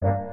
Falar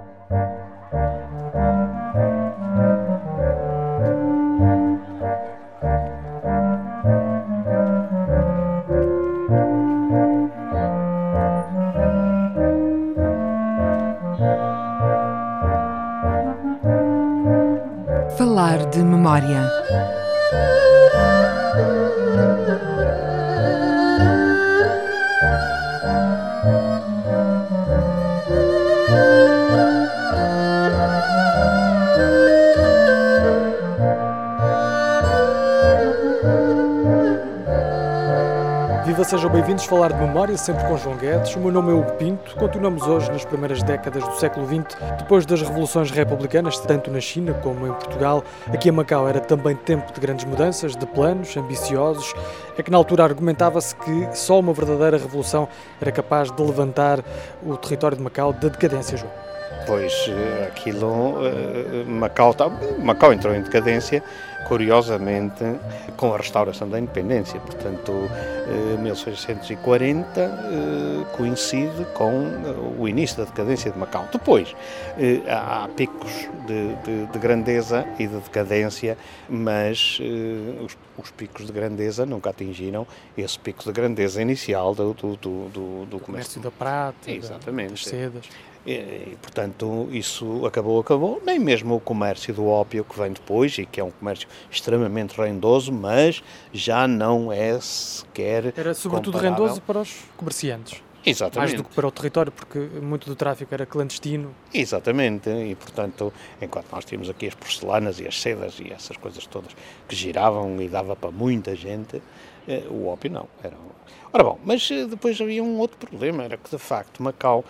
sejam bem-vindos a falar de memória, sempre com João Guedes. O meu nome é Hugo Pinto. Continuamos hoje nas primeiras décadas do século XX, depois das revoluções republicanas, tanto na China como em Portugal. Aqui em Macau era também tempo de grandes mudanças, de planos ambiciosos. É que na altura argumentava-se que só uma verdadeira revolução era capaz de levantar o território de Macau da decadência, João. Pois eh, aquilo, eh, Macau, tá, Macau entrou em decadência, curiosamente, com a restauração da independência. Portanto, 1640 eh, coincide com o início da decadência de Macau. Depois, há picos de, de, de grandeza e de decadência, mas os, os, picos de grandeza nunca atingiram esse pico de grandeza inicial do, do, do, do, do comércio da prata, Exatamente. das sedas. E, portanto, isso acabou, acabou. Nem mesmo o comércio do ópio que vem depois, e que é um comércio extremamente rendoso, mas já não é sequer. Era sobretudo comparável. rendoso para os comerciantes. Exatamente. Mais do que para o território, porque muito do tráfico era clandestino. Exatamente, e portanto, enquanto nós tínhamos aqui as porcelanas e as sedas e essas coisas todas que giravam e dava para muita gente, eh, o ópio não. Era... Ora bom, mas eh, depois havia um outro problema, era que de facto Macau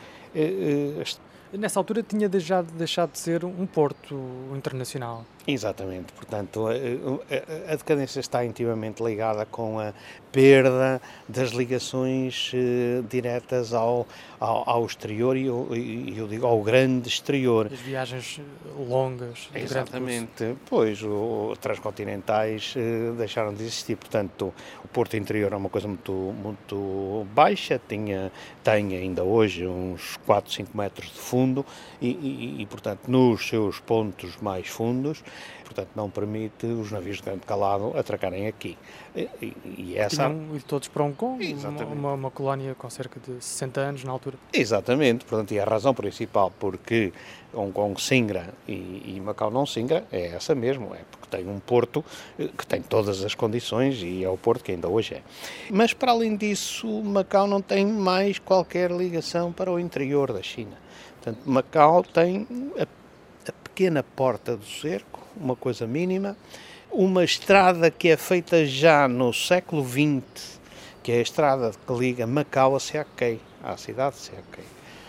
Nessa altura tinha deixado, deixado de ser um porto internacional. Exatamente, portanto, a, a, a, decadência está intimamente ligada com a perda das ligações diretas ao, ao, ao exterior e eu, eu, digo ao grande exterior. As viagens longas. Exatamente, pois, o, transcontinentais deixaram de existir, portanto, o porto interior é uma coisa muito, muito baixa, tinha, tem ainda hoje uns 4, 5 metros de fundo e, e, e portanto, nos seus pontos mais fundos, portanto não permite os navios de grande calado atracarem aqui. E, e essa... E todos para Hong Kong, uma, uma, colónia com cerca de 60 anos na altura. Exatamente, portanto, e a razão principal porque Hong Kong singra e, e Macau não singra é essa mesmo, é porque tem um porto eh, que tem todas as condições e é o porto que ainda hoje é. Mas para além disso, Macau não tem mais qualquer ligação para o interior da China. Portanto, Macau tem a, a pequena porta do cerco, uma coisa mínima, uma estrada que é feita já no século XX, que é a estrada que liga Macau a Seaquei, à cidade de Seaquei.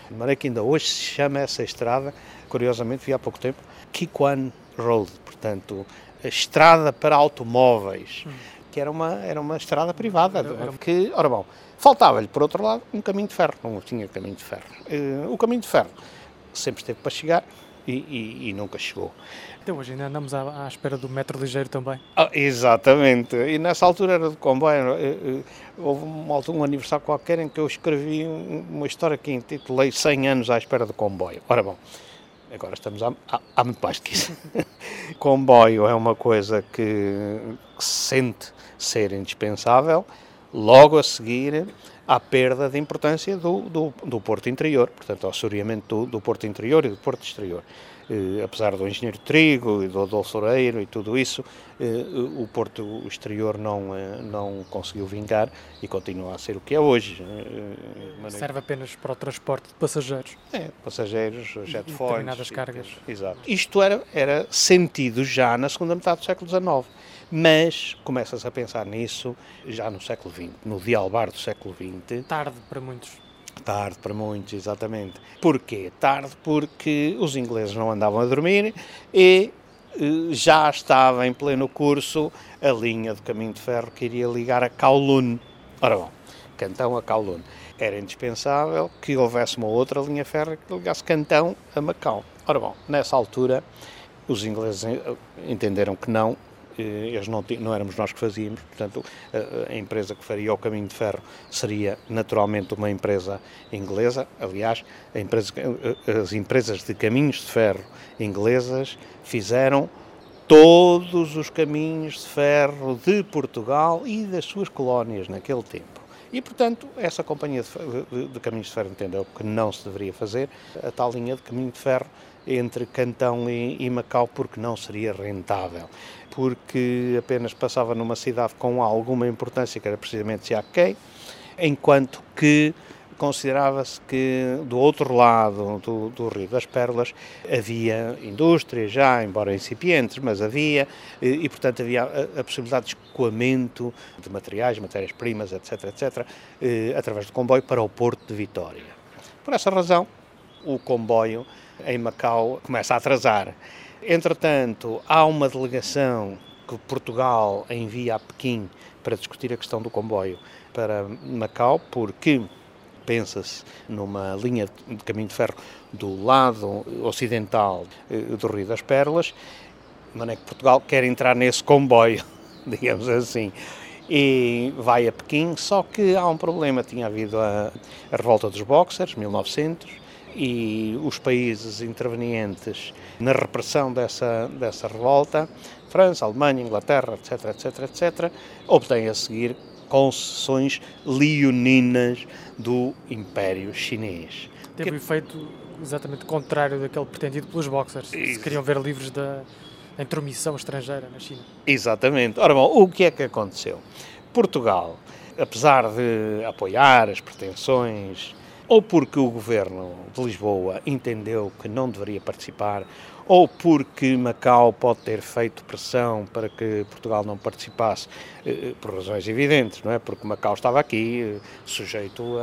De maneira que ainda hoje se chama essa estrada, curiosamente vi há pouco tempo, Kikuan Road, portanto, a estrada para automóveis, hum. que era uma, era uma estrada privada, era, que, ora bom, faltava-lhe, por outro lado, um caminho de ferro, não tinha caminho de ferro. Uh, o caminho de ferro sempre esteve para chegar, e, e, e, nunca chegou. Então hoje ainda andamos à, à, espera do metro ligeiro também. Ah, exatamente, e nessa altura era de comboio, eh, eh, houve um, um aniversário qualquer em que eu escrevi uma história que intitulei 100 anos à espera do comboio. Ora bom, agora estamos há, há, há muito mais que isso. comboio é uma coisa que, que se sente ser indispensável, logo a seguir à perda de importância do, do, do porto interior, portanto, ao assoreamento do, do porto interior e do porto exterior. Eh, apesar do engenheiro Trigo e do Adolfo Oreiro e tudo isso, eh, o porto exterior não, eh, não conseguiu vingar e continua a ser o que é hoje. Serve apenas para o transporte de passageiros. É, passageiros, jet foils. Determinadas cargas. Exato. Isto era, era sentido já na segunda metade do século XIX mas começas a pensar nisso já no século XX, no dialbar do século XX. Tarde para muitos. Tarde para muitos, exatamente. Porquê? Tarde porque os ingleses não andavam a dormir e eh, já estava em pleno curso a linha de caminho de ferro que iria ligar a Kowloon. Ora bom, Cantão a Kowloon. Era indispensável que houvesse uma outra linha ferro que ligasse Cantão a Macau. Ora bom, nessa altura os ingleses entenderam que não, eles não, não éramos nós que fazíamos, portanto, a, a, empresa que faria o caminho de ferro seria naturalmente uma empresa inglesa. Aliás, empresa, as empresas de caminhos de ferro inglesas fizeram todos os caminhos de ferro de Portugal e das suas colónias naquele tempo. E, portanto, essa companhia de, de, caminhos de ferro entendeu? Que não se deveria fazer a tal linha de caminho de ferro entre Cantão e, e Macau porque não seria rentável, porque apenas passava numa cidade com alguma importância, que era precisamente Siaquei, enquanto que considerava-se que do outro lado do, do, Rio das Pérolas havia indústria já, embora incipientes, mas havia, e, e portanto havia a, a, possibilidade de escoamento de materiais, matérias-primas, etc, etc, eh, através do comboio para o Porto de Vitória. Por essa razão, o comboio em Macau começa a atrasar. Entretanto, há uma delegação que Portugal envia a Pequim para discutir a questão do comboio para Macau, porque pensa-se numa linha de caminho de ferro do lado ocidental eh, do Rio das Pérolas, mas é que Portugal quer entrar nesse comboio, digamos assim, e vai a Pequim, só que há um problema, tinha havido a, a revolta dos Boxers, 1900, e os países intervenientes na repressão dessa, dessa revolta, França, Alemanha, Inglaterra, etc, etc, etc, obtêm a seguir concessões leoninas do Império Chinês. Teve que... o efeito exatamente contrário daquele pretendido pelos boxers, que queriam ver livros da intromissão estrangeira na China. Exatamente. Ora bom, o que é que aconteceu? Portugal, apesar de apoiar as pretensões, ou porque o governo de Lisboa entendeu que não deveria participar, ou porque Macau pode ter feito pressão para que Portugal não participasse, eh, eh, por razões evidentes, não é? Porque Macau estava aqui eh, sujeito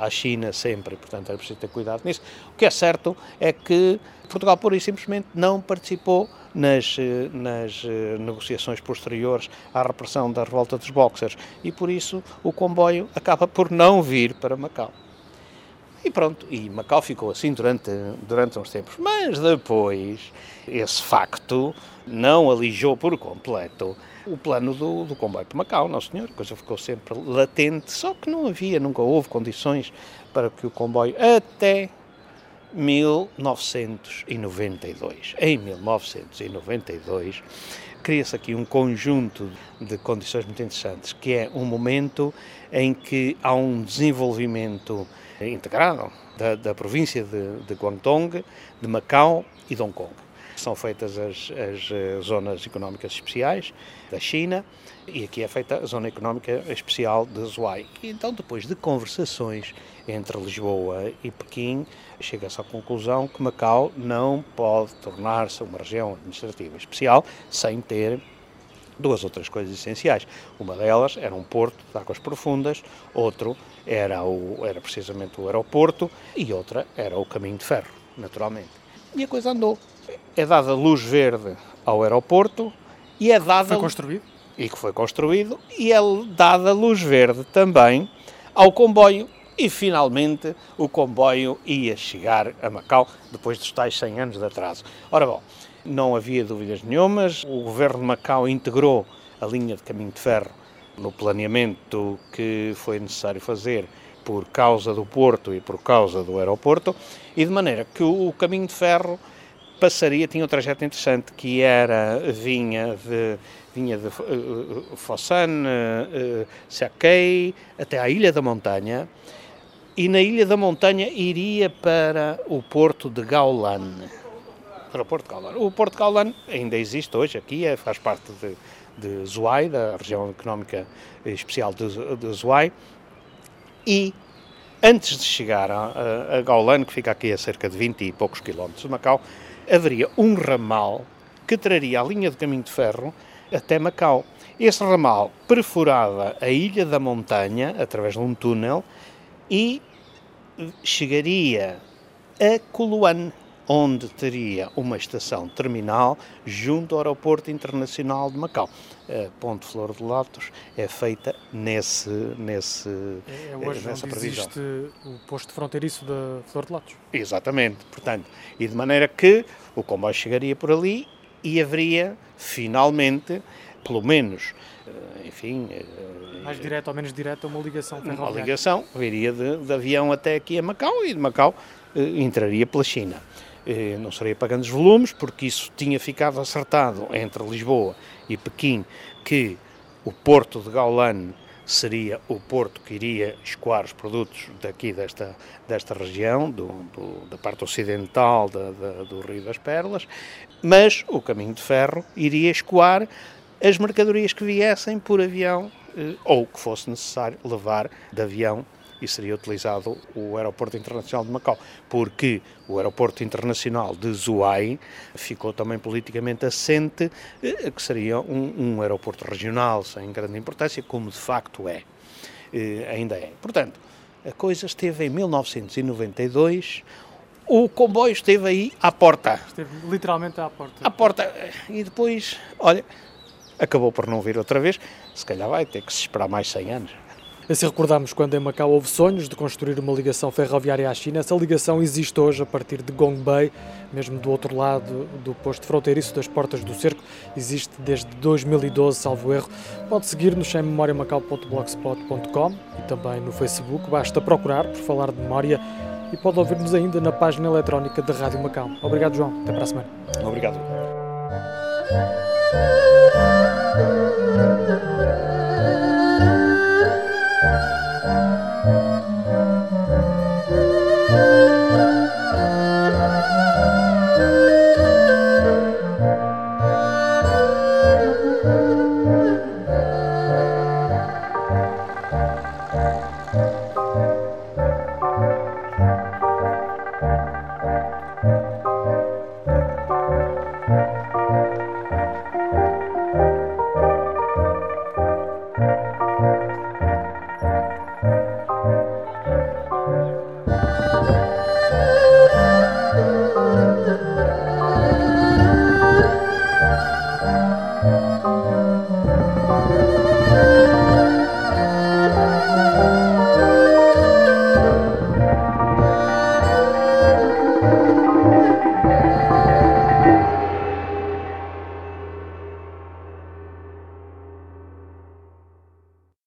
à China sempre, portanto era preciso ter cuidado nisso. O que é certo é que Portugal, pura e simplesmente, não participou nas, nas negociações posteriores à repressão da revolta dos boxers e por isso o comboio acaba por não vir para Macau. E pronto, e Macau ficou assim durante, durante uns tempos. Mas depois, esse facto não alijou por completo o plano do, do comboio para Macau, não senhor, a coisa ficou sempre latente, só que não havia, nunca houve condições para que o comboio, até 1992. Em 1992, cria-se aqui um conjunto de condições muito interessantes, que é um momento em que há um desenvolvimento integrado da, da província de, de, Guangdong, de Macau e de Hong Kong. São feitas as, as eh, zonas económicas especiais da China e aqui é feita a zona económica especial de Zhuai. Então, depois de conversações entre Lisboa e Pequim, chega-se à conclusão que Macau não pode tornar-se uma região administrativa especial sem ter duas outras coisas essenciais. Uma delas era um porto de águas profundas, outro era, o, era precisamente o aeroporto e outra era o caminho de ferro, naturalmente. E a coisa andou. É dada luz verde ao aeroporto e é dada... Foi construído? E que foi construído e é dada luz verde também ao comboio e finalmente o comboio ia chegar a Macau depois dos tais 100 anos de atraso. Ora bom, não havia dúvidas nenhumas. O governo de Macau integrou a linha de caminho de ferro no planeamento que foi necessário fazer por causa do porto e por causa do aeroporto, e de maneira que o caminho de ferro passaria, tinha um trajeto interessante, que era, vinha de, vinha de uh, Fossan, uh, uh até à Ilha da Montanha, e na Ilha da Montanha iria para o porto de Gaulan para o Porto Caldan. O Porto Caldan ainda existe hoje aqui, é, faz parte de, de Zuai, da região económica especial de, de Zuai, e antes de chegar a, a, a Gaulan, que fica aqui a cerca de 20 e poucos quilómetros de Macau, haveria um ramal que traria a linha de caminho de ferro até Macau. Esse ramal perfurava a Ilha da Montanha através de um túnel e chegaria a Coluane, onde teria uma estação terminal junto ao Aeroporto Internacional de Macau. A Ponte Flor de Lótus é feita nesse, nesse, é, é hoje nessa previsão. existe o posto fronteiriço da Flor de Lótus. Exatamente, portanto, e de maneira que o comboio chegaria por ali e haveria, finalmente, pelo menos, enfim... Mais direto ou menos direto, uma ligação ferroviária. Uma ligação, viria de, de avião até aqui a Macau e de Macau entraria pela China. Não seria pagando os volumes, porque isso tinha ficado acertado entre Lisboa e Pequim, que o porto de Gaulan seria o porto que iria escoar os produtos daqui desta, desta região, do, do, da parte ocidental da, da, do Rio das Pérolas, mas o caminho de ferro iria escoar as mercadorias que viessem por avião eh, ou que fosse necessário levar de avião e seria utilizado o Aeroporto Internacional de Macau, porque o Aeroporto Internacional de Zhuai ficou também politicamente assente, eh, que seria um, um aeroporto regional sem grande importância, como de facto é, eh, ainda é. Portanto, a coisa esteve em 1992, o comboio esteve aí à porta. Esteve literalmente à porta. À porta. E depois, olha, acabou por não vir outra vez. Se calhar vai ter que se esperar mais 100 anos. Assim recordamos quando em Macau houve sonhos de construir uma ligação ferroviária à China. Essa ligação existe hoje a partir de Gongbei, mesmo do outro lado do posto fronteiriço das Portas do Cerco. Existe desde 2012, salvo erro. Pode seguir-nos em memoriamacau.blogspot.com e também no Facebook. Basta procurar por falar de memória e pode ouvir-nos ainda na página eletrónica da Rádio Macau. Obrigado, João. Até para a semana. Obrigado.